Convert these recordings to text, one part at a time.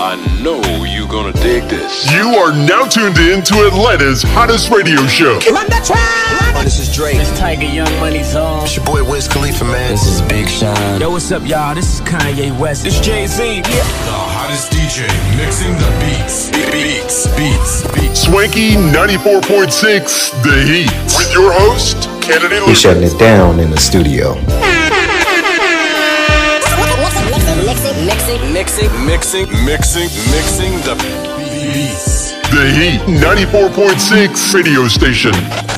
I know you're gonna dig this. You are now tuned in to Atlanta's hottest radio show. Oh, this is Drake. It's Tiger Young Money Zone. It's your boy Wiz Khalifa, man. This is Big Sean. Yo, what's up, y'all? This is Kanye West. This Jay Z. Yeah. The hottest DJ mixing the beats. Beats, beats, beats. Swanky 94.6 The Heat. With your host, Kennedy He's Lucas. shutting it down in the studio. Mixing, mixing, Mixing, mixing, mixing the Beats. The Heat 94.6 radio station.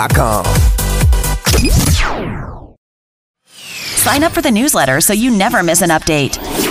Sign up for the newsletter so you never miss an update.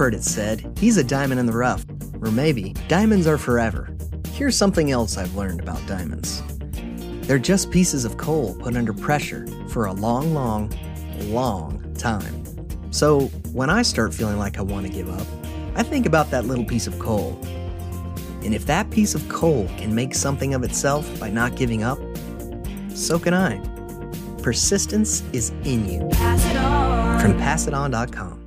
Heard it said, he's a diamond in the rough. Or maybe, diamonds are forever. Here's something else I've learned about diamonds they're just pieces of coal put under pressure for a long, long, long time. So when I start feeling like I want to give up, I think about that little piece of coal. And if that piece of coal can make something of itself by not giving up, so can I. Persistence is in you. From passiton.com.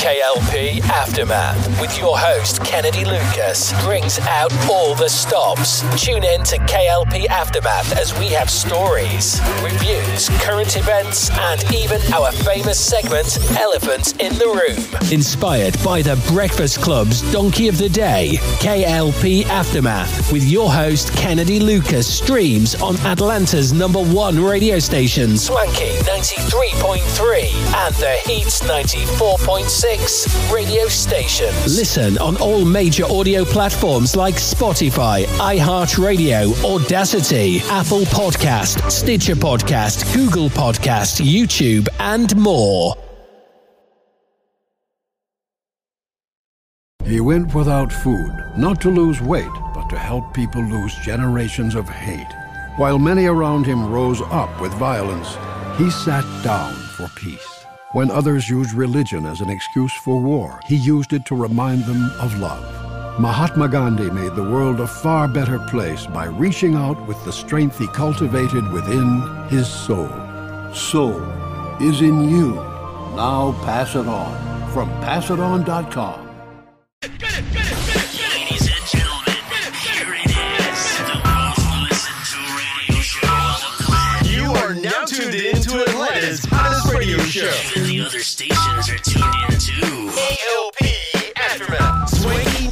KLP Aftermath with your host Kennedy Lucas brings out all the stops. Tune in to KLP Aftermath as we have stories, reviews, current events, and even our famous segment, Elephant in the Room. Inspired by the Breakfast Club's Donkey of the Day, KLP Aftermath with your host Kennedy Lucas streams on Atlanta's number one radio station, Swanky 93.3 and the Heat 94.6 radio station. Listen on all major audio platforms like Spotify, iHeartRadio, Audacity, Apple Podcast, Stitcher Podcast, Google Podcast, YouTube, and more. He went without food, not to lose weight, but to help people lose generations of hate. While many around him rose up with violence, he sat down for peace. When others used religion as an excuse for war, he used it to remind them of love. Mahatma Gandhi made the world a far better place by reaching out with the strength he cultivated within his soul. Soul is in you. Now pass it on from passiton.com. too. ALP Aftermath. Swanky.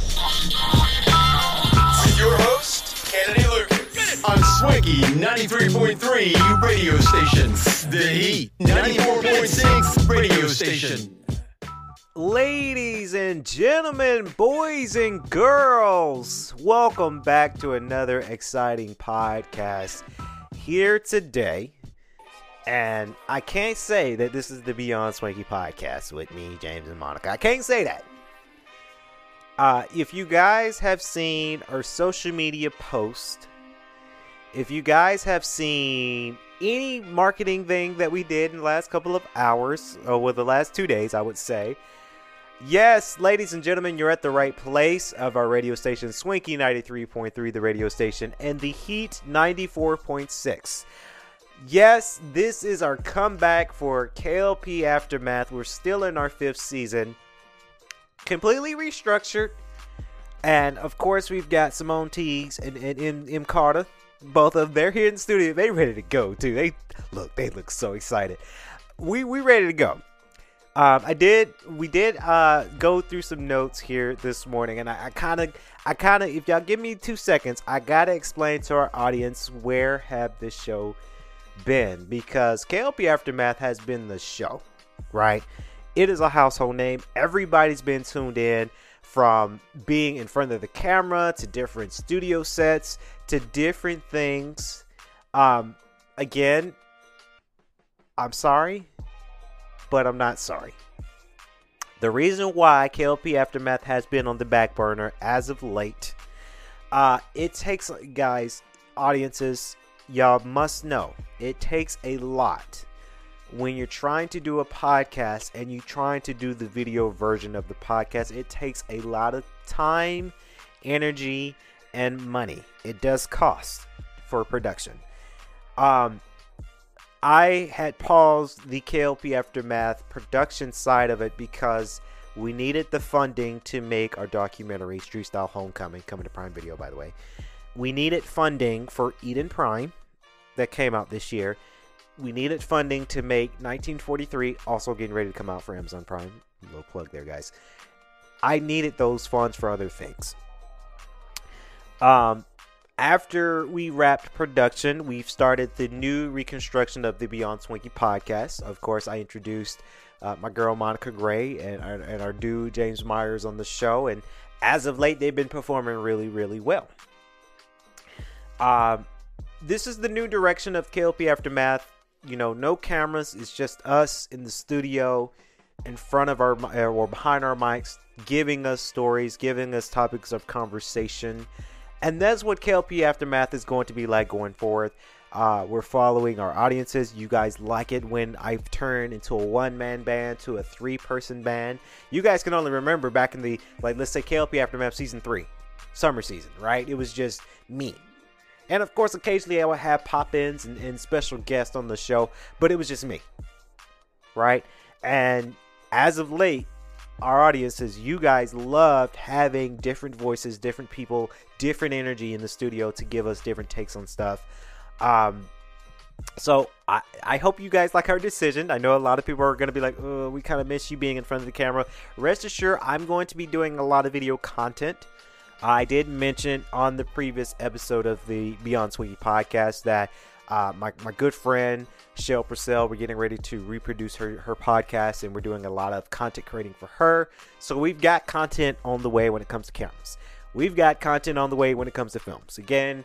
With your host, Kennedy Lucas. On Swanky 93.3 radio station. The Heat 94.6 radio station. Ladies and gentlemen, boys and girls, welcome back to another exciting podcast here today. And I can't say that this is the Beyond Swanky podcast with me, James and Monica. I can't say that. Uh, if you guys have seen our social media post, if you guys have seen any marketing thing that we did in the last couple of hours, or well, the last two days, I would say, Yes, ladies and gentlemen, you're at the right place of our radio station, Swanky 93.3, the radio station, and the Heat 94.6. Yes, this is our comeback for KLP Aftermath. We're still in our fifth season, completely restructured. And of course, we've got Simone Teagues and, and M, M. Carter. Both of them, they're here in the studio. They ready to go too. They look, they look so excited. We we ready to go. Um, I did. We did uh, go through some notes here this morning, and I kind of, I kind of, if y'all give me two seconds, I gotta explain to our audience where have this show been because KLP Aftermath has been the show, right? It is a household name. Everybody's been tuned in from being in front of the camera to different studio sets to different things. Um, again, I'm sorry, but I'm not sorry. The reason why KLP Aftermath has been on the back burner as of late, uh, it takes, guys, audiences, y'all must know, it takes a lot when you're trying to do a podcast and you're trying to do the video version of the podcast. It takes a lot of time, energy, and money. It does cost for production. Um, I had paused the KLP Aftermath production side of it because we needed the funding to make our documentary, Street Style Homecoming, coming to Prime Video, by the way. We needed funding for Eden Prime that came out this year. We needed funding to make 1943, also getting ready to come out for Amazon Prime. Little plug there, guys. I needed those funds for other things. Um, after we wrapped production, we've started the new reconstruction of the Beyond Swanky podcast. Of course, I introduced uh, my girl Monica Gray and our, and our dude James Myers on the show, and as of late, they've been performing really, really well. Um, this is the new direction of KLP Aftermath. You know, no cameras. It's just us in the studio, in front of our or behind our mics, giving us stories, giving us topics of conversation. And that's what KLP Aftermath is going to be like going forward. Uh, we're following our audiences. You guys like it when I've turned into a one man band to a three person band. You guys can only remember back in the, like, let's say KLP Aftermath season three, summer season, right? It was just me. And of course, occasionally I would have pop ins and, and special guests on the show, but it was just me, right? And as of late, our audiences, you guys loved having different voices, different people, different energy in the studio to give us different takes on stuff. Um, so I, I hope you guys like our decision. I know a lot of people are going to be like, oh, we kind of miss you being in front of the camera. Rest assured, I'm going to be doing a lot of video content. I did mention on the previous episode of the Beyond Swanky podcast that uh, my, my good friend Shell Purcell, we're getting ready to reproduce her, her podcast and we're doing a lot of content creating for her. So we've got content on the way when it comes to cameras. We've got content on the way when it comes to films. Again,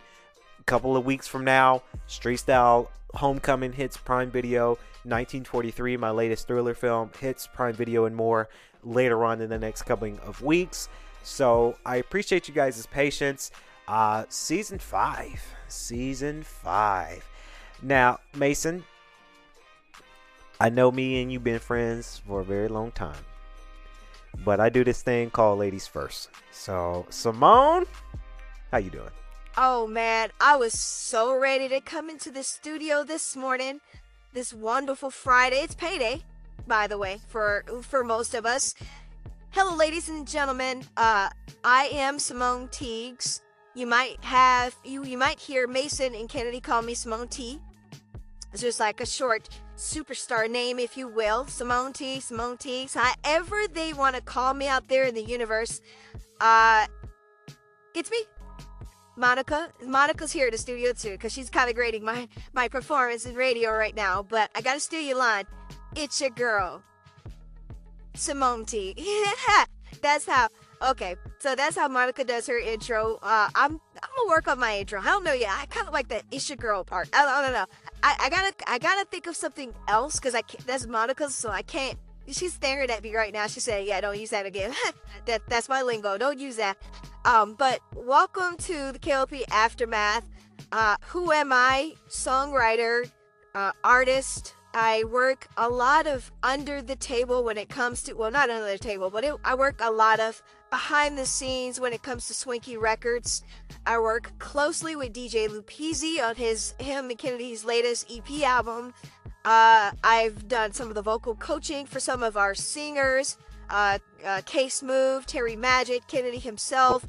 a couple of weeks from now, Street Style Homecoming hits Prime Video. 1943, my latest thriller film, hits Prime Video and more later on in the next couple of weeks. So I appreciate you guys' patience. Uh, season five. Season five. Now, Mason, I know me and you been friends for a very long time. But I do this thing called ladies first. So, Simone, how you doing? Oh man, I was so ready to come into the studio this morning. This wonderful Friday. It's payday, by the way, for for most of us. Hello ladies and gentlemen. Uh I am Simone Teagues. You might have you you might hear Mason and Kennedy call me Simone T. It's just like a short superstar name, if you will. Simone T, Simone T. However they want to call me out there in the universe. Uh it's me. Monica. Monica's here at the studio too, because she's kind of grading my my performance in radio right now. But I got a studio line. It's your girl, Simone T. That's how. Okay, so that's how Monica does her intro. Uh, I'm I'm gonna work on my intro. I don't know yet. I kind of like that "It's your girl" part. I, I don't know. I, I gotta I gotta think of something else because I can't, that's Monica's, so I can't. She's staring at me right now. She said, "Yeah, don't use that again. that that's my lingo. Don't use that." Um, but welcome to the KLP Aftermath. Uh, who am I? Songwriter, uh, artist. I work a lot of under the table when it comes to, well, not under the table, but it, I work a lot of behind the scenes when it comes to Swanky Records. I work closely with DJ Lupizzi on his him and Kennedy's latest EP album. Uh, I've done some of the vocal coaching for some of our singers. Uh, uh, Case Move, Terry Magic, Kennedy himself.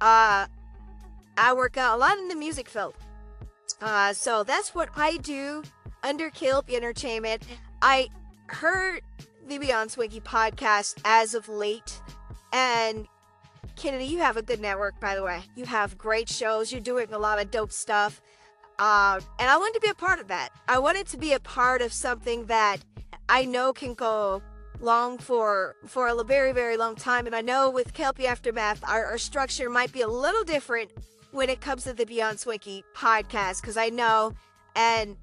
Uh, I work a lot in the music field. Uh, so that's what I do under KLP Entertainment. I heard the Beyond Swanky podcast as of late. And Kennedy, you have a good network, by the way. You have great shows. You're doing a lot of dope stuff. Uh, and I wanted to be a part of that. I wanted to be a part of something that I know can go long for for a very very long time and i know with KLP aftermath our, our structure might be a little different when it comes to the beyond Swanky podcast because i know and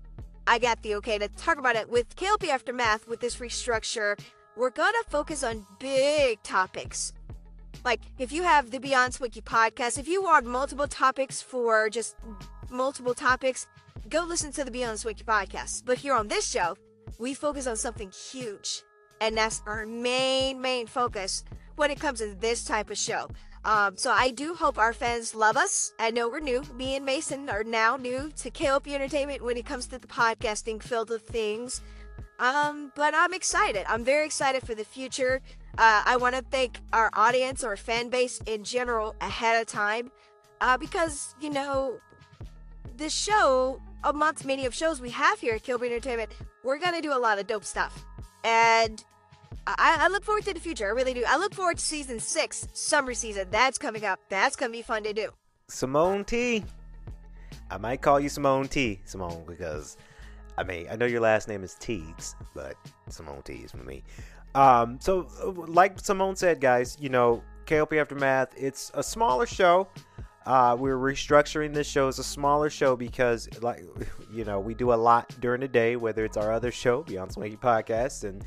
i got the okay to talk about it with KLP aftermath with this restructure. We're gonna focus on big topics. Like if you have the beyond Swanky podcast if you want multiple topics for just multiple topics go listen to the beyond Swanky podcast. But here on this show we focus on something huge and that's our main main focus when it comes to this type of show. Um, so I do hope our fans love us. I know we're new. Me and Mason are now new to KLP Entertainment when it comes to the podcasting field of things. Um, but I'm excited. I'm very excited for the future. Uh, I want to thank our audience, or fan base in general, ahead of time, uh, because you know, this show, amongst many of shows we have here at KLP Entertainment, we're gonna do a lot of dope stuff, and I, I look forward to the future. I really do. I look forward to season six, summer season. That's coming up. That's gonna be fun to do. Simone T. I might call you Simone T, Simone, because I mean I know your last name is Teagues, but Simone T is for me. Um, so uh, like Simone said, guys, you know, KLP Aftermath, it's a smaller show. Uh, we're restructuring this show as a smaller show because, like, you know, we do a lot during the day, whether it's our other show, Beyond Swanky Podcast, and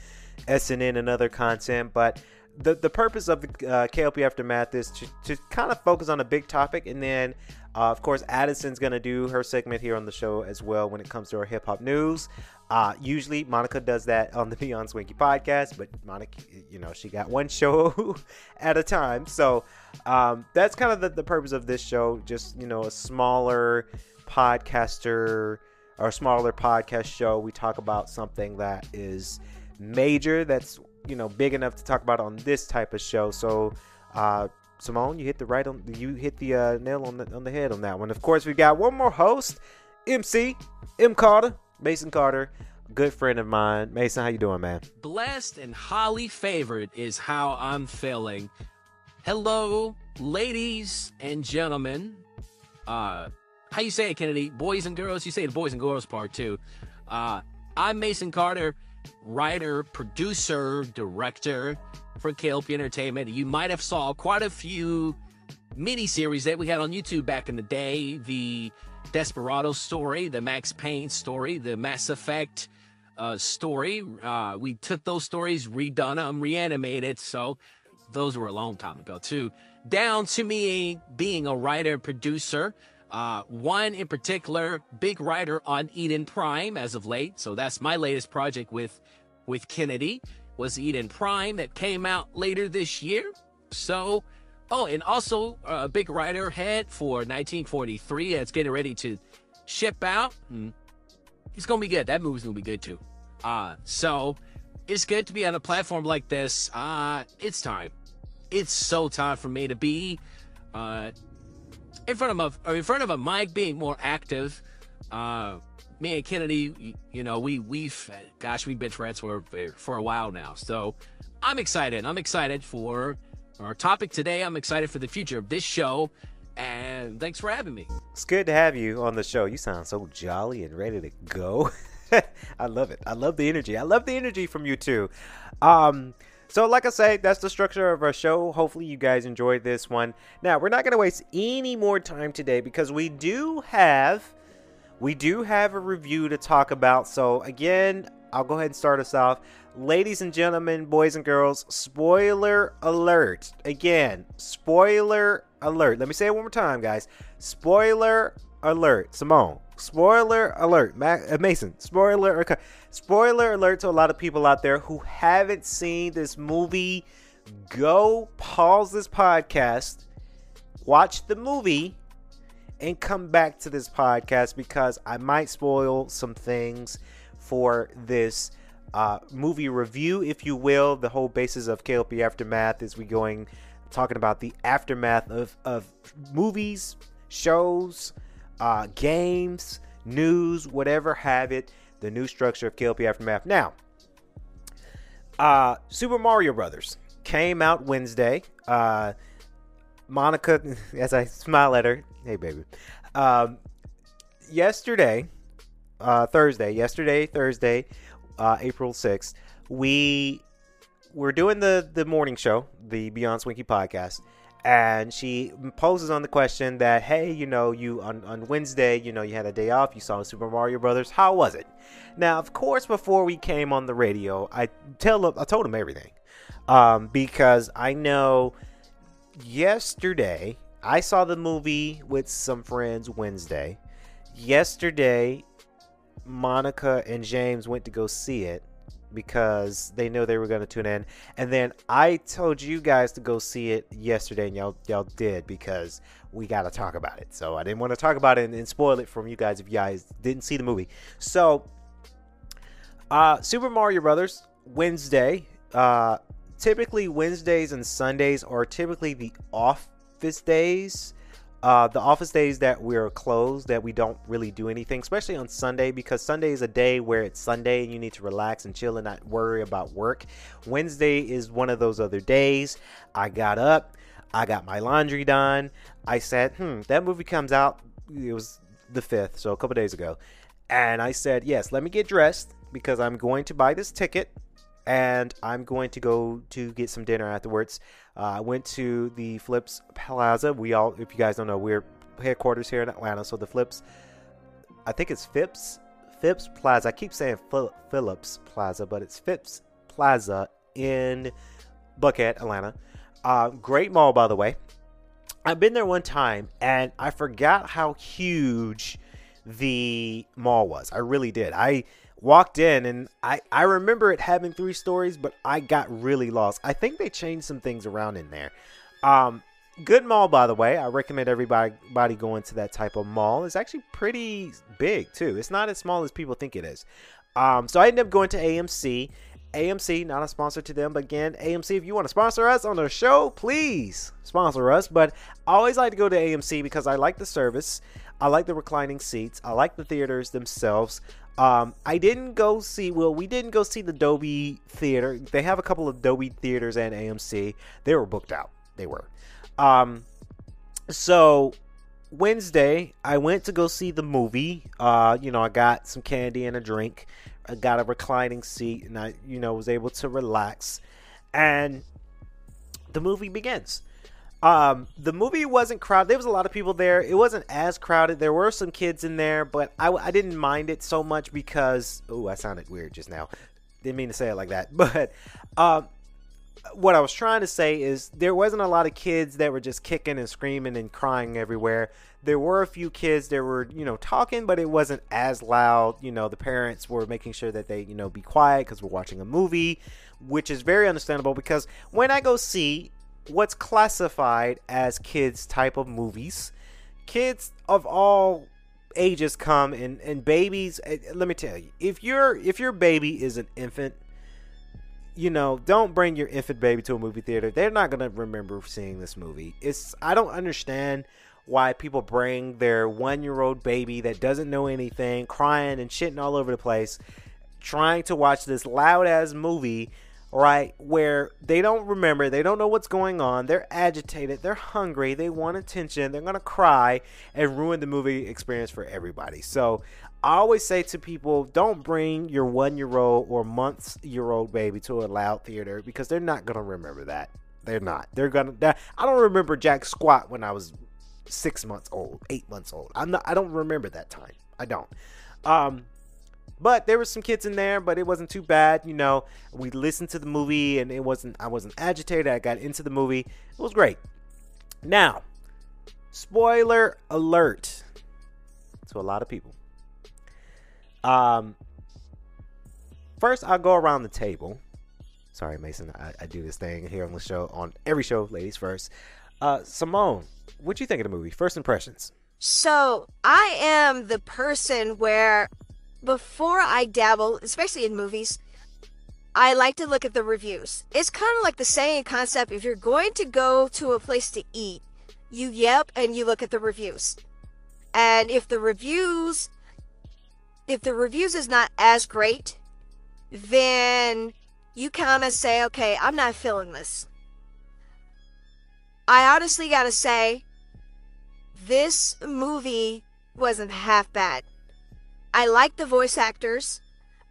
SNN and other content. But the the purpose of the uh, KLP Aftermath is to, to kind of focus on a big topic, and then, uh, of course, Addison's going to do her segment here on the show as well when it comes to our hip hop news. Uh, usually, Monica does that on the Beyond Swanky podcast, but Monica, you know, she got one show at a time. So um, that's kind of the, the purpose of this show. Just, you know, a smaller podcaster or smaller podcast show. We talk about something that is major, that's, you know, big enough to talk about on this type of show. So, uh, Simone, you hit the right on you hit the uh, nail on the on the head on that one. Of course, we got one more host, MC M Carter. Mason Carter, good friend of mine. Mason, how you doing, man? Blessed and highly favored is how I'm feeling. Hello, ladies and gentlemen. Uh, how you say it, Kennedy? Boys and girls. You say the boys and girls part too. Uh, I'm Mason Carter, writer, producer, director for KLP Entertainment. You might have saw quite a few mini series that we had on YouTube back in the day. The Desperado story, the Max Payne story, the Mass Effect uh, story. Uh, we took those stories, redone them, reanimated. So those were a long time ago too. Down to me being a writer producer. Uh, one in particular, big writer on Eden Prime as of late. So that's my latest project with with Kennedy was Eden Prime that came out later this year. So Oh, and also a big writer head for 1943 that's getting ready to ship out. Mm. It's gonna be good. That movie's gonna be good too. Uh, so it's good to be on a platform like this. Uh, it's time. It's so time for me to be uh, in front of a in front of a mic, being more active. Uh, me and Kennedy, you know, we we've gosh, we've been friends for for a while now. So I'm excited. I'm excited for our topic today. I'm excited for the future of this show, and thanks for having me. It's good to have you on the show. You sound so jolly and ready to go. I love it. I love the energy. I love the energy from you too. Um, so, like I say, that's the structure of our show. Hopefully, you guys enjoyed this one. Now, we're not going to waste any more time today because we do have we do have a review to talk about. So, again, I'll go ahead and start us off. Ladies and gentlemen, boys and girls, spoiler alert. Again, spoiler alert. Let me say it one more time, guys. Spoiler alert. Simone, spoiler alert. Uh, Mason, spoiler okay. Spoiler alert to a lot of people out there who haven't seen this movie go pause this podcast, watch the movie, and come back to this podcast because I might spoil some things for this uh, movie review, if you will. The whole basis of KLP Aftermath is we going talking about the aftermath of, of movies, shows, uh, games, news, whatever have it, the new structure of KLP Aftermath. Now, uh, Super Mario Brothers came out Wednesday. Uh, Monica, as I smile at her, hey baby. Um, yesterday, uh, Thursday, yesterday, Thursday, uh, April 6th, we were doing the, the morning show, the Beyond Swanky podcast, and she poses on the question that, hey, you know, you on, on Wednesday, you know, you had a day off, you saw Super Mario Brothers. How was it? Now, of course, before we came on the radio, I tell I told him everything um, because I know yesterday I saw the movie with some friends Wednesday. Yesterday, Monica and James went to go see it because they know they were going to tune in. And then I told you guys to go see it yesterday, and y'all y'all did because we got to talk about it. So I didn't want to talk about it and, and, spoil it from you guys if you guys didn't see the movie. So, uh, Super Mario Brothers Wednesday. Uh, typically Wednesdays and Sundays are typically the office days uh, the office days that we're closed, that we don't really do anything, especially on Sunday, because Sunday is a day where it's Sunday and you need to relax and chill and not worry about work. Wednesday is one of those other days. I got up, I got my laundry done. I said, hmm, that movie comes out. It was the 5th, so a couple days ago. And I said, yes, let me get dressed because I'm going to buy this ticket and I'm going to go to get some dinner afterwards. Uh, I went to the Flips Plaza. We all, if you guys don't know, we're headquarters here in Atlanta. So the Flips, I think it's Phipps, Phipps Plaza. I keep saying Phillips Plaza, but it's Phipps Plaza in Buckhead, Atlanta. Uh, great mall, by the way. I've been there one time and I forgot how huge the mall was. I really did. I walked in and I, I remember it having three stories, but I got really lost. I think they changed some things around in there. Um, good mall, by the way. I recommend everybody going to that type of mall. It's actually pretty big too. It's not as small as people think it is. Um, so I ended up going to AMC. AMC, not a sponsor to them, but again, AMC, if you want to sponsor us on the show, please sponsor us. But I always like to go to AMC because I like the service. I like the reclining seats. I like the theaters themselves. Um, I didn't go see. Well, we didn't go see the Dolby Theater. They have a couple of Dolby theaters and AMC. They were booked out. They were. Um, so Wednesday, I went to go see the movie. Uh, you know, I got some candy and a drink. I got a reclining seat, and I, you know, was able to relax. And the movie begins. Um, the movie wasn't crowded. There was a lot of people there. It wasn't as crowded. There were some kids in there, but I, I didn't mind it so much because oh, I sounded weird just now. Didn't mean to say it like that, but um, what I was trying to say is there wasn't a lot of kids that were just kicking and screaming and crying everywhere. There were a few kids that were, you know, talking, but it wasn't as loud. You know, the parents were making sure that they, you know, be quiet because we're watching a movie, which is very understandable because when I go see what's classified as kids type of movies. Kids of all ages come and, and babies eh, let me tell you if your if your baby is an infant you know don't bring your infant baby to a movie theater they're not going to remember seeing this movie it's i don't understand why people bring their one year old baby that doesn't know anything crying and shitting all over the place trying to watch this loud ass movie right? Where they don't remember, they don't know what's going on, they're agitated, they're hungry, they want attention, they're gonna cry and ruin the movie experience for everybody. So I always say to people, don't bring your one year old or months year old baby to a loud theater because they're not gonna remember that. They're not. They're gonna. I don't remember Jack Squat when I was six months old, eight months old. I'm not. I don't remember that time. I don't. Um, but there were some kids in there, but it wasn't too bad. You know, we listened to the movie and it wasn't, I wasn't agitated. I got into the movie. It was great. Now, spoiler alert to a lot of people. Um, first, I'll go around the table Sorry, Mason. I, I do this thing here on the show, on every show, ladies first. Uh, Simone, what do you think of the movie? First impressions. So I am the person where before I dabble, especially in movies, I like to look at the reviews. It's kind of like the saying concept. If you're going to go to a place to eat, you yep and you look at the reviews. And if the reviews if the reviews is not as great, then you kind of say, okay, I'm not feeling this. I honestly got to say, this movie wasn't half bad. I like the voice actors.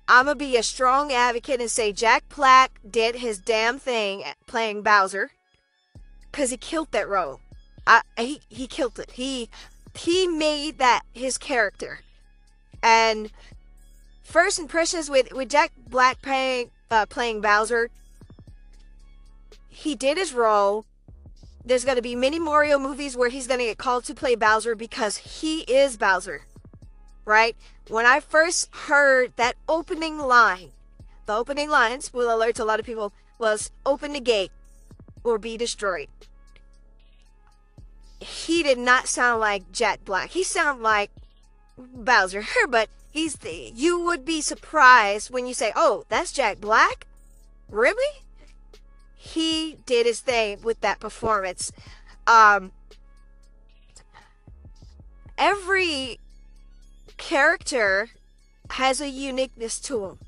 I'm going to be a strong advocate and say Jack Black did his damn thing playing Bowser because he killed that role. I, he, he killed it. He, he made that his character. And first impressions with, with Jack Black playing, uh, playing Bowser, he did his role. There's going to be many Mario movies where he's going to get called to play Bowser because he is Bowser. Right? When I first heard that opening line, the opening lines will alert a lot of people, was open the gate or be destroyed. He did not sound like Jack Black. He sounded like Bowser, but he's the, you would be surprised when you say, "Oh, that's Jack Black." Really? He did his thing with that performance. Um every character has a uniqueness to him.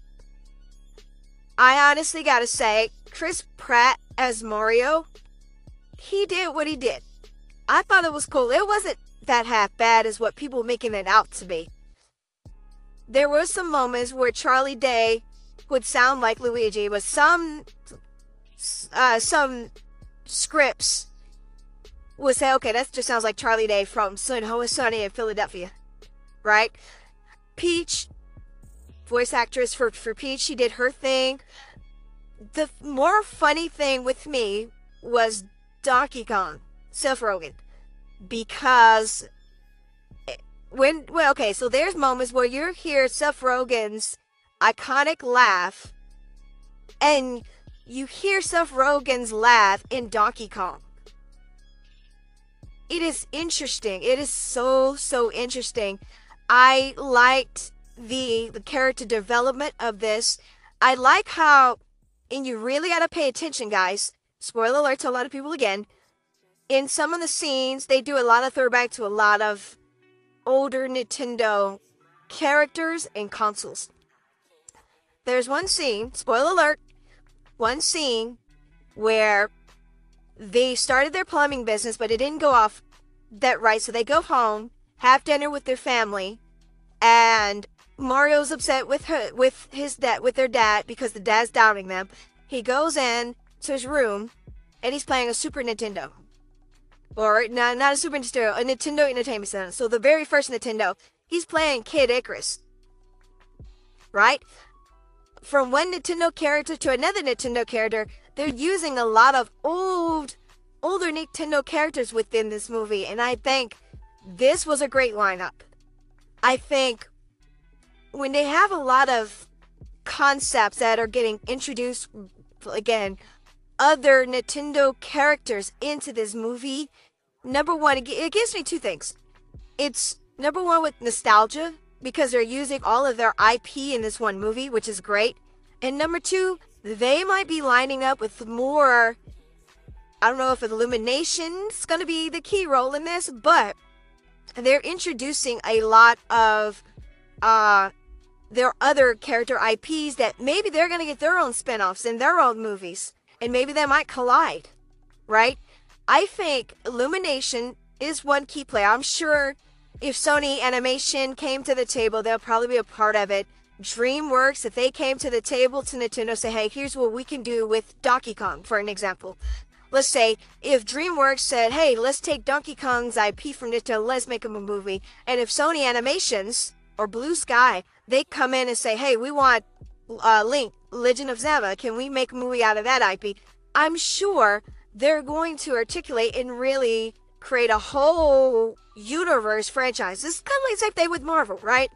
I honestly got to say, Chris Pratt as Mario, he did what he did. I thought it was cool. It wasn't that half bad as what people making it out to be. There were some moments where Charlie Day would sound like Luigi, but some uh, some scripts would say, okay, that just sounds like Charlie Day from Sun Ho Sunny in Philadelphia, right? Peach, voice actress for for Peach, she did her thing. The more funny thing with me was Donkey Kong, Seth Rogen because eh, when well okay so there's moments where you hear Seth Rogen's iconic laugh and you hear Seth Rogen's laugh in Donkey Kong it is interesting it is so so interesting I liked the the character development of this I like how and you really got to pay attention guys spoiler alert to a lot of people again in some of the scenes, they do a lot of throwback to a lot of older Nintendo characters and consoles. There's one scene, spoiler alert, one scene where they started their plumbing business, but it didn't go off that right. So they go home, have dinner with their family, and Mario's upset with her, with his dad, with their dad because the dad's doubting them. He goes in to his room, and he's playing a Super Nintendo or not, not a Super Nintendo, a Nintendo Entertainment Center. So the very first Nintendo, he's playing Kid Icarus. Right? From one Nintendo character to another Nintendo character, they're using a lot of old, older Nintendo characters within this movie, and I think this was a great lineup. I think when they have a lot of concepts that are getting introduced again other Nintendo characters into this movie, number one, it gives me two things. It's number one with nostalgia because they're using all of their IP in this one movie, which is great. And number two, they might be lining up with more. I don't know if Illumination's going to be the key role in this, but they're introducing a lot of uh, their other character IPs that maybe they're going to get their own spin offs in their own movies and maybe they might collide, right? I think Illumination is one key player. I'm sure if Sony Animation came to the table, they'll probably be a part of it. DreamWorks, if they came to the table to Nintendo, say, hey, here's what we can do with Donkey Kong, for an example. Let's say if DreamWorks said, hey, let's take Donkey Kong's IP from Nintendo, let's make him a movie. And if Sony Animations or Blue Sky, they come in and say, hey, we want uh, Link, Legend of Zelda, can we make a movie out of that IP? I'm sure they're going to articulate and really create a whole universe franchise. Is kind of like the same thing with Marvel, right?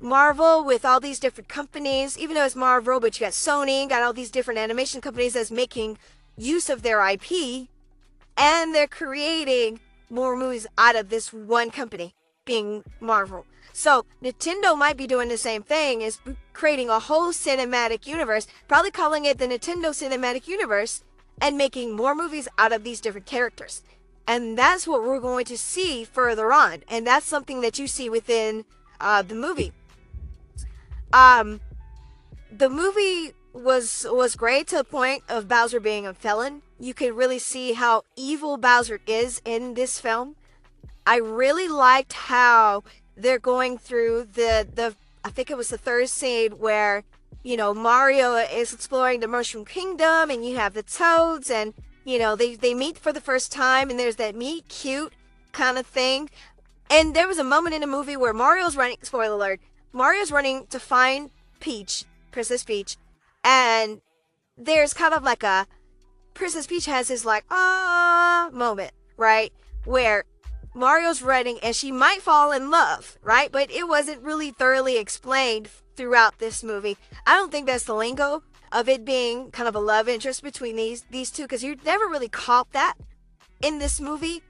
Marvel with all these different companies, even though it's Marvel, but you got Sony, got all these different animation companies that's making use of their IP, and they're creating more movies out of this one company, being Marvel. So Nintendo might be doing the same thing, is creating a whole cinematic universe, probably calling it the Nintendo Cinematic Universe, and making more movies out of these different characters. And that's what we're going to see further on. And that's something that you see within uh, the movie. Um, the movie was was great to the point of Bowser being a felon. You could really see how evil Bowser is in this film. I really liked how they're going through the the I think it was the third scene where you know Mario is exploring the Mushroom Kingdom and you have the Toads and you know they they meet for the first time and there's that meet cute kind of thing. And there was a moment in the movie where Mario's running spoiler alert, Mario's running to find Peach, Princess Peach, and there's kind of like a Princess Peach has this like ah moment, right? Where Mario's running and she might fall in love, right? But it wasn't really thoroughly explained throughout this movie. I don't think that's the lingo of it being kind of a love interest between these these two because you never really caught that in this movie.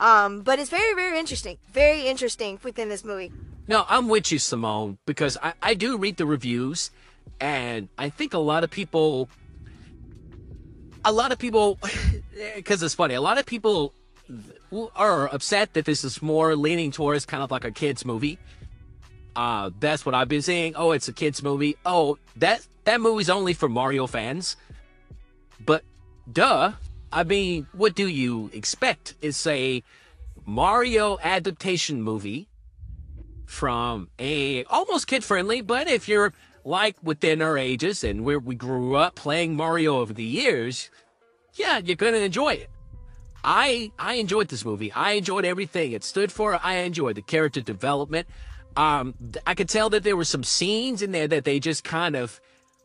Um, but it's very very interesting, very interesting within this movie. No, I'm with you, Simone, because I, I do read the reviews, and I think a lot of people, a lot of people, because it's funny, a lot of people are upset that this is more leaning towards kind of like a kids movie. Uh, that's what I've been saying. Oh, it's a kids movie. Oh, that that movie's only for Mario fans. But duh, I mean, what do you expect? It's a Mario adaptation movie from a almost kid friendly, but if you're like within our ages and where we grew up playing Mario over the years, yeah, you're gonna enjoy it. I I enjoyed this movie. I enjoyed everything it stood for. I enjoyed the character development. Um, I could tell that there were some scenes in there that they just kind of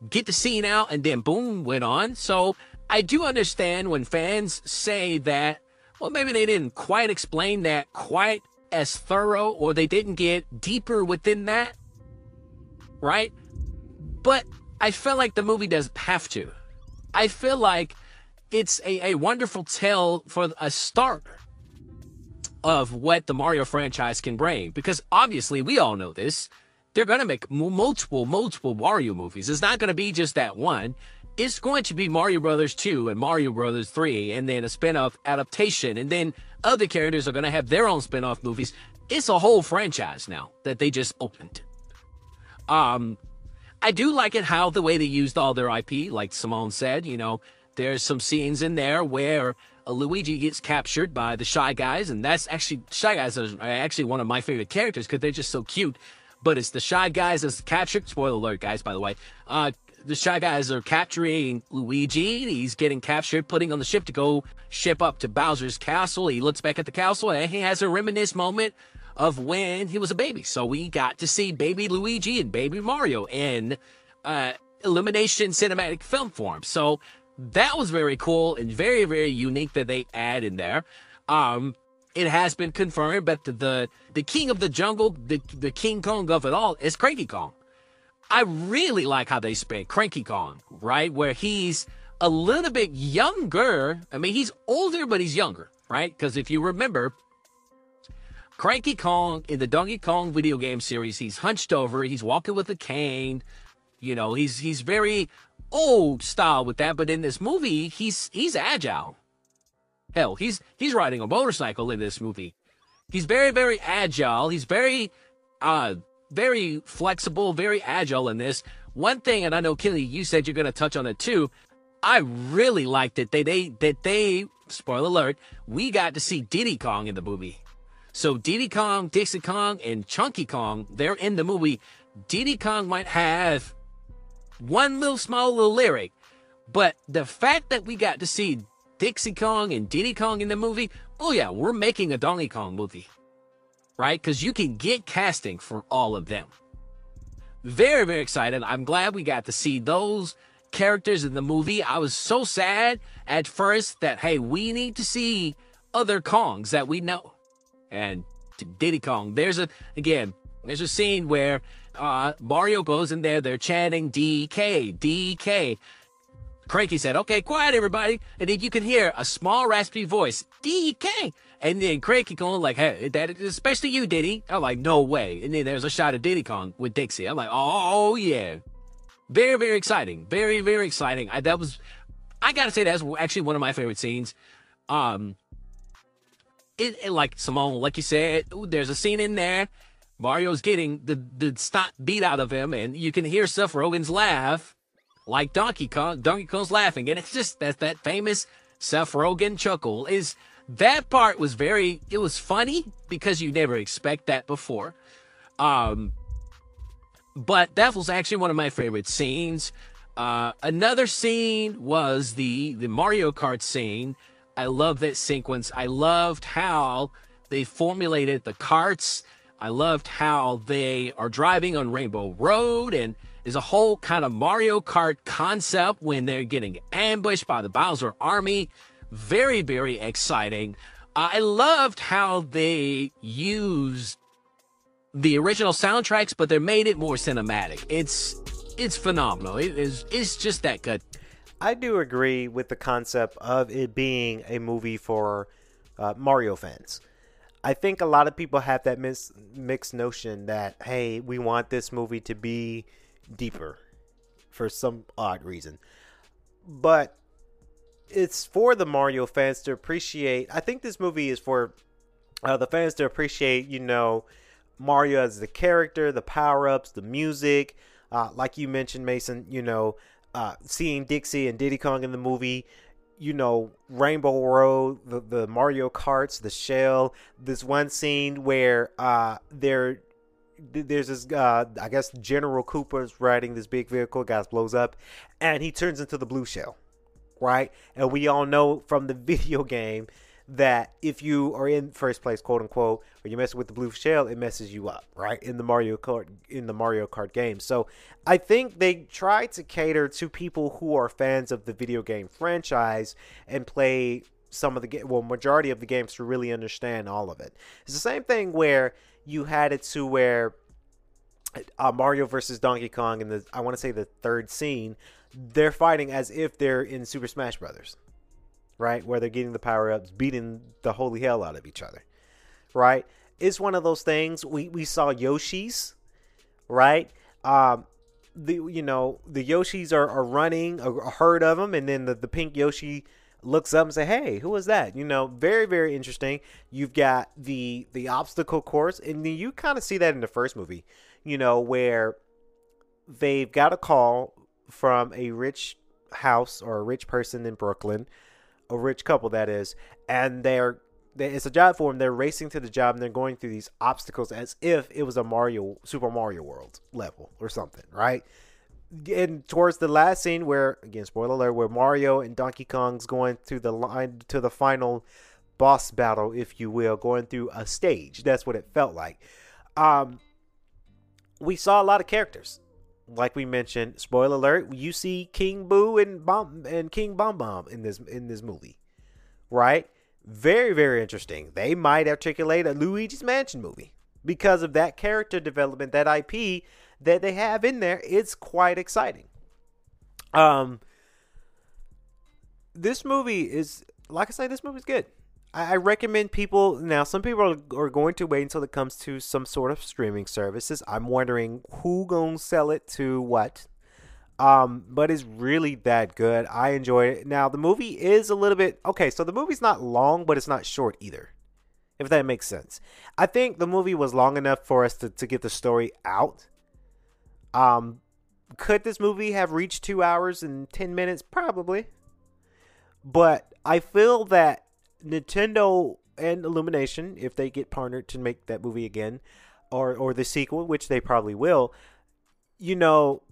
get the scene out and then boom went on. So I do understand when fans say that. Well, maybe they didn't quite explain that quite as thorough, or they didn't get deeper within that. Right? But I feel like the movie doesn't have to. I feel like it's a, a wonderful tale for a start of what the Mario franchise can bring. Because obviously, we all know this. They're going to make multiple, multiple Mario movies. It's not going to be just that one. It's going to be Mario Brothers 2 and Mario Brothers 3, and then a spin off adaptation. And then other characters are going to have their own spin off movies. It's a whole franchise now that they just opened. Um, I do like it how the way they used all their IP, like Simone said, you know, there's some scenes in there where Luigi gets captured by the Shy Guys, and that's actually Shy Guys are actually one of my favorite characters because they're just so cute. But it's the Shy Guys that's captured. Spoiler alert, guys, by the way. Uh, the Shy Guys are capturing Luigi. He's getting captured, putting on the ship to go ship up to Bowser's castle. He looks back at the castle and he has a reminisce moment of when he was a baby. So we got to see baby Luigi and baby Mario in uh, Illumination cinematic film form. So that was very cool and very very unique that they add in there. Um it has been confirmed that the the, king of the jungle the, the king kong of it all is cranky kong. I really like how they spin cranky kong right? Where he's a little bit younger. I mean he's older but he's younger right? Because if you remember cranky kong in the donkey kong video game series he's hunched over he's walking with a cane you know he's he's very old style with that, but in this movie, he's he's agile. Hell, he's he's riding a motorcycle in this movie. He's very very agile. He's very uh very flexible, very agile in this. One thing, and I know Kelly, you said you're gonna touch on it too. I really liked it. They they that they spoiler alert, we got to see Diddy Kong in the movie. So Diddy Kong, Dixie Kong, and Chunky Kong, they're in the movie. Diddy Kong might have one little small little lyric. But the fact that we got to see Dixie Kong and Diddy Kong in the movie, oh yeah, we're making a Donkey Kong movie. Right? Because you can get casting for all of them. Very, very excited. I'm glad we got to see those characters in the movie. I was so sad at first that, hey, we need to see other Kongs that we know. And to Diddy Kong, there's a, again, There's a scene where uh, Mario goes in there, they're chanting DK, DK. Cranky said, okay, quiet everybody. And then you can hear a small raspy voice, DK. And then Cranky going like, hey, that especially you, Diddy. I'm like, no way. And then there's a shot of Diddy Kong with Dixie. I'm like, oh yeah. Very, very exciting. Very, very exciting. I, that was, I gotta say, that's actually one of my favorite scenes. Um, it, it like Simone, like you said, there's a scene in there. Mario's getting the the snot beat out of him, and you can hear Seth Rogen's laugh, like Donkey Kong. Donkey Kong's laughing, and it's just that that famous Seth Rogen chuckle. Is that part was very it was funny because you never expect that before. Um, but that was actually one of my favorite scenes. Uh, another scene was the the Mario Kart scene. I love that sequence. I loved how they formulated the carts. I loved how they are driving on Rainbow Road and there's a whole kind of Mario Kart concept when they're getting ambushed by the Bowser army. Very, very exciting. Uh, I loved how they used the original soundtracks, but they made it more cinematic. It's it's phenomenal. It is it's just that good. I do agree with the concept of it being a movie for uh, Mario fans. I think a lot of people have that mis- mixed notion that hey, we want this movie to be deeper for some odd reason, but it's for the Mario fans to appreciate. I think this movie is for uh, the fans to appreciate. You know, Mario as the character, the power ups, the music. Uh, like you mentioned, Mason. You know, uh, seeing Dixie and Diddy Kong in the movie, you know, Rainbow Road, the, the Mario Karts, the shell. This one scene where uh, there, there's this, uh, I guess, General Koopa's riding this big vehicle, guys blows up, and he turns into the blue shell, right? And we all know from the video game that if you are in first place, quote unquote, or you mess with the blue shell, it messes you up, right? In the Mario Kart in the Mario Kart game. So I think they try to cater to people who are fans of the video game franchise and play some of the well, majority of the games to really understand all of it. It's the same thing where you had it to where uh, Mario versus Donkey Kong in the I want to say the third scene, they're fighting as if they're in Super Smash Brothers right? Where they're getting the power ups, beating the holy hell out of each other, right? It's one of those things. We we saw Yoshi's, right? Um, the you know the Yoshis are, are running a, a herd of them, and then the, the pink Yoshi looks up and say, "Hey, who was that?" You know, very very interesting. You've got the the obstacle course, and you kind of see that in the first movie. You know where they've got a call from a rich house or a rich person in Brooklyn a rich couple that is, and they're they, it's a job for them. They're racing to the job and they're going through these obstacles as if it was a Mario Super Mario World level or something, right? And towards the last scene, where again, spoiler alert, where Mario and Donkey Kong's going to the line to the final boss battle, if you will, going through a stage. That's what it felt like. Um, we saw a lot of characters like we mentioned, spoiler alert, you see King Boo and Bomb and King Bomb Bomb in this in this movie. Right? Very, very interesting. They might articulate a Luigi's Mansion movie because of that character development, that IP that they have in there. It's quite exciting. Um this movie is like I say, this movie's good. I, recommend people now. Some people are, going to wait until it comes to some sort of streaming services. I'm wondering who gonna sell it to what. Um, but it's really that good. I enjoy it. Now the movie is a little bit okay. So the movie's not long, but it's not short either. If that makes sense. I think the movie was long enough for us to, to get the story out. Um, could this movie have reached two hours and ten minutes? Probably. But I feel that Nintendo and Illumination, if they get partnered to make that movie again, or or the sequel, which they probably will, you know,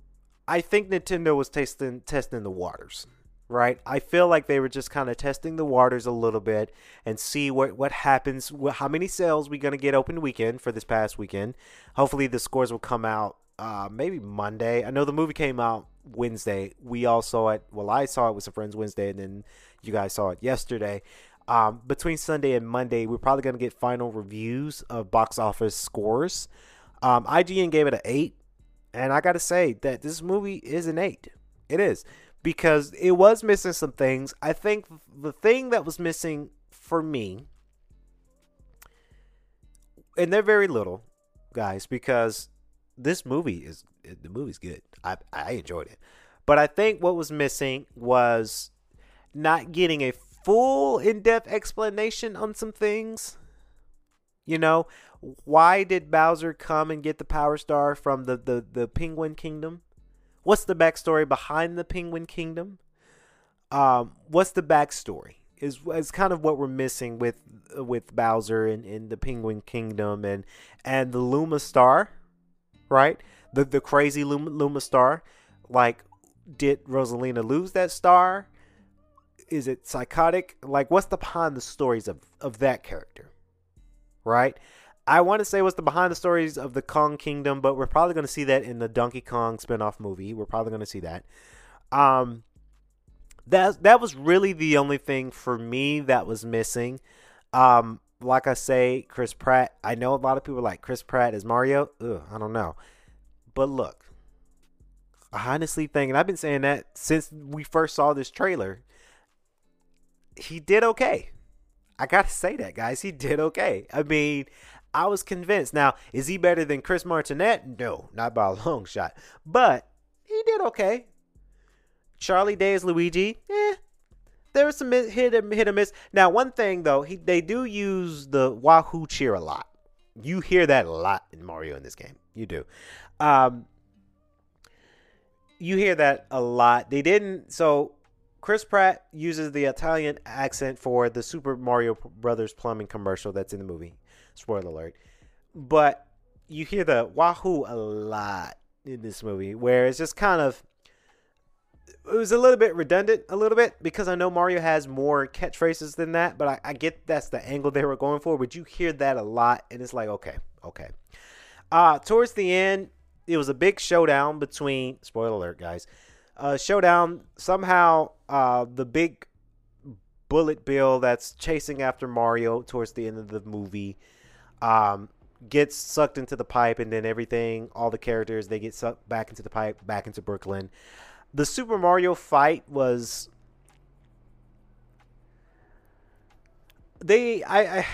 I think Nintendo was testing testing the waters, right? I feel like they were just kind of testing the waters a little bit and see what what happens, how many sales we gonna get open weekend for this past weekend. Hopefully, the scores will come out uh, maybe Monday. I know the movie came out Wednesday. We all saw it. Well, I saw it with some friends Wednesday, and then you guys saw it yesterday. Um, between Sunday and Monday, we're probably going to get final reviews of box office scores. Um, IGN gave it an eight, and I gotta say that this movie is an eight. It is because it was missing some things. I think the thing that was missing for me, and they're very little, guys, because this movie is the movie's good. I I enjoyed it, but I think what was missing was not getting a full in-depth explanation on some things. You know, why did Bowser come and get the Power Star from the, the, the Penguin Kingdom? What's the backstory behind the Penguin Kingdom? Um, what's the backstory? Is is kind of what we're missing with with Bowser and, in the Penguin Kingdom and and the Luma Star, right? The the crazy Luma, Luma Star. Like, did Rosalina lose that star? Is it psychotic? Like, what's the behind the stories of of that character? Right? I want to say what's the behind the stories of the Kong Kingdom, but we're probably going to see that in the Donkey Kong spinoff movie. We're probably going to see that. Um, that that was really the only thing for me that was missing. Um, like I say, Chris Pratt. I know a lot of people like Chris Pratt as Mario. Ugh, I don't know, but look, I honestly think, and I've been saying that since we first saw this trailer. He did okay. I gotta say that, guys. He did okay. I mean, I was convinced. Now, is he better than Chris Martinet? No, not by a long shot. But he did okay. Charlie Day as Luigi, eh. There was some hit and hit or miss. Now, one thing though, he they do use the Wahoo cheer a lot. You hear that a lot in Mario in this game. You do. Um, you hear that a lot. They didn't. So Chris Pratt uses the Italian accent for the Super Mario Brothers plumbing commercial that's in the movie. Spoiler alert. But you hear the Wahoo a lot in this movie, where it's just kind of it was a little bit redundant, a little bit, because I know Mario has more catchphrases than that, but I, I, get that's the angle they were going for. But you hear that a lot, and it's like, okay, okay. Uh, towards the end, it was a big showdown between, spoiler alert, guys, uh, showdown. Somehow, uh, the big bullet bill that's chasing after Mario towards the end of the movie um, gets sucked into the pipe, and then everything, all the characters, they get sucked back into the pipe, back into Brooklyn the Super Mario fight was they I, I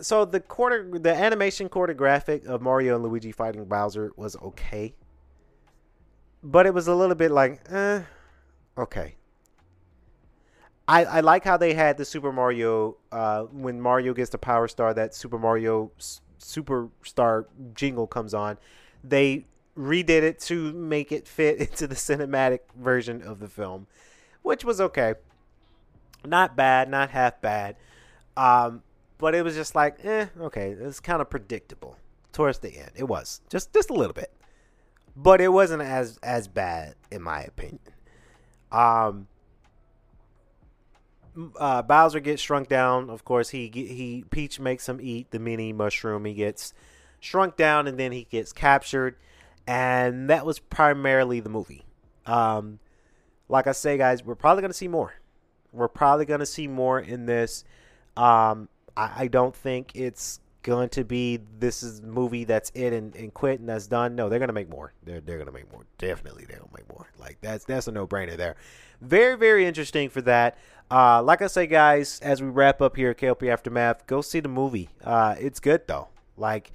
so the quarter the animation choreographic of Mario and Luigi fighting Bowser was okay. But it was a little bit like, eh, okay. I, I like how they had the Super Mario uh, when Mario gets the Power Star, that Super Mario Superstar jingle comes on. They redid it to make it fit into the cinematic version of the film, which was okay. Not bad, not half bad. Um, but it was just like, eh, okay, it's kind of predictable towards the end. It was just just a little bit, but it wasn't as as bad in my opinion. Um, uh, Bowser gets shrunk down. Of course, he he Peach makes him eat the mini mushroom. He gets shrunk down, and then he gets captured and that was primarily the movie. Um, like I say, guys, we're probably gonna see more. We're probably gonna see more in this. Um, I, I, don't think it's going to be this is movie that's it and, and quit and that's done. No, they're gonna make more. They're they're gonna make more. Definitely, they're gonna make more. Like that's that's a no brainer there. Very very interesting for that. Uh, like I say, guys, as we wrap up here at KLP Aftermath, go see the movie. Uh, it's good though. Like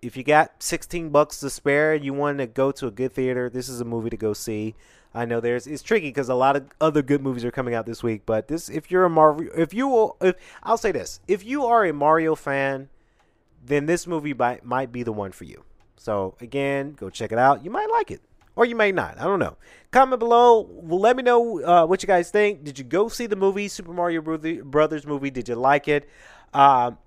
if you got 16 bucks to spare and you want to go to a good theater, this is a movie to go see. I know there's it's tricky because a lot of other good movies are coming out this week, but this if you're a Marvel if you will if I'll say this, if you are a Mario fan, then this movie might might be the one for you. So again, go check it out. You might like it. Or you may not. I don't know. Comment below. Let me know uh, what you guys think. Did you go see the movie Super Mario Brothers movie? Did you like it? Um,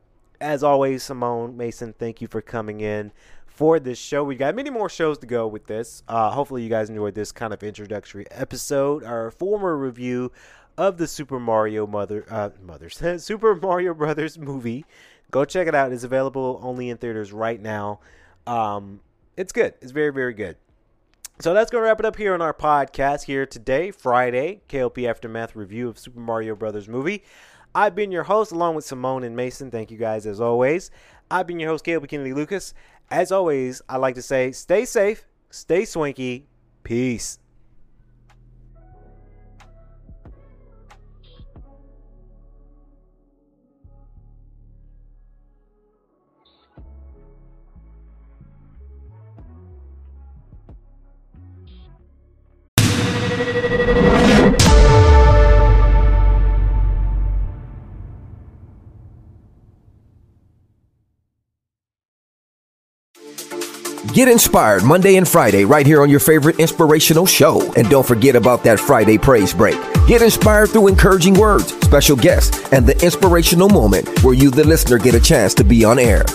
as always, Simone Mason, thank you for coming in for this show. We got many more shows to go with this. Uh, hopefully, you guys enjoyed this kind of introductory episode. Our former review of the Super Mario Mother uh, Mothers Super Mario Brothers movie. Go check it out. It's available only in theaters right now. Um, it's good. It's very very good. So that's going to wrap it up here on our podcast here today, Friday, KLP Aftermath review of Super Mario Brothers movie. I've been your host along with Simone and Mason. Thank you guys as always. I've been your host, Caleb Kennedy Lucas. As always, I like to say stay safe, stay swanky, peace. Get inspired Monday and Friday right here on your favorite inspirational show. And don't forget about that Friday praise break. Get inspired through encouraging words, special guests, and the inspirational moment where you, the listener, get a chance to be on air.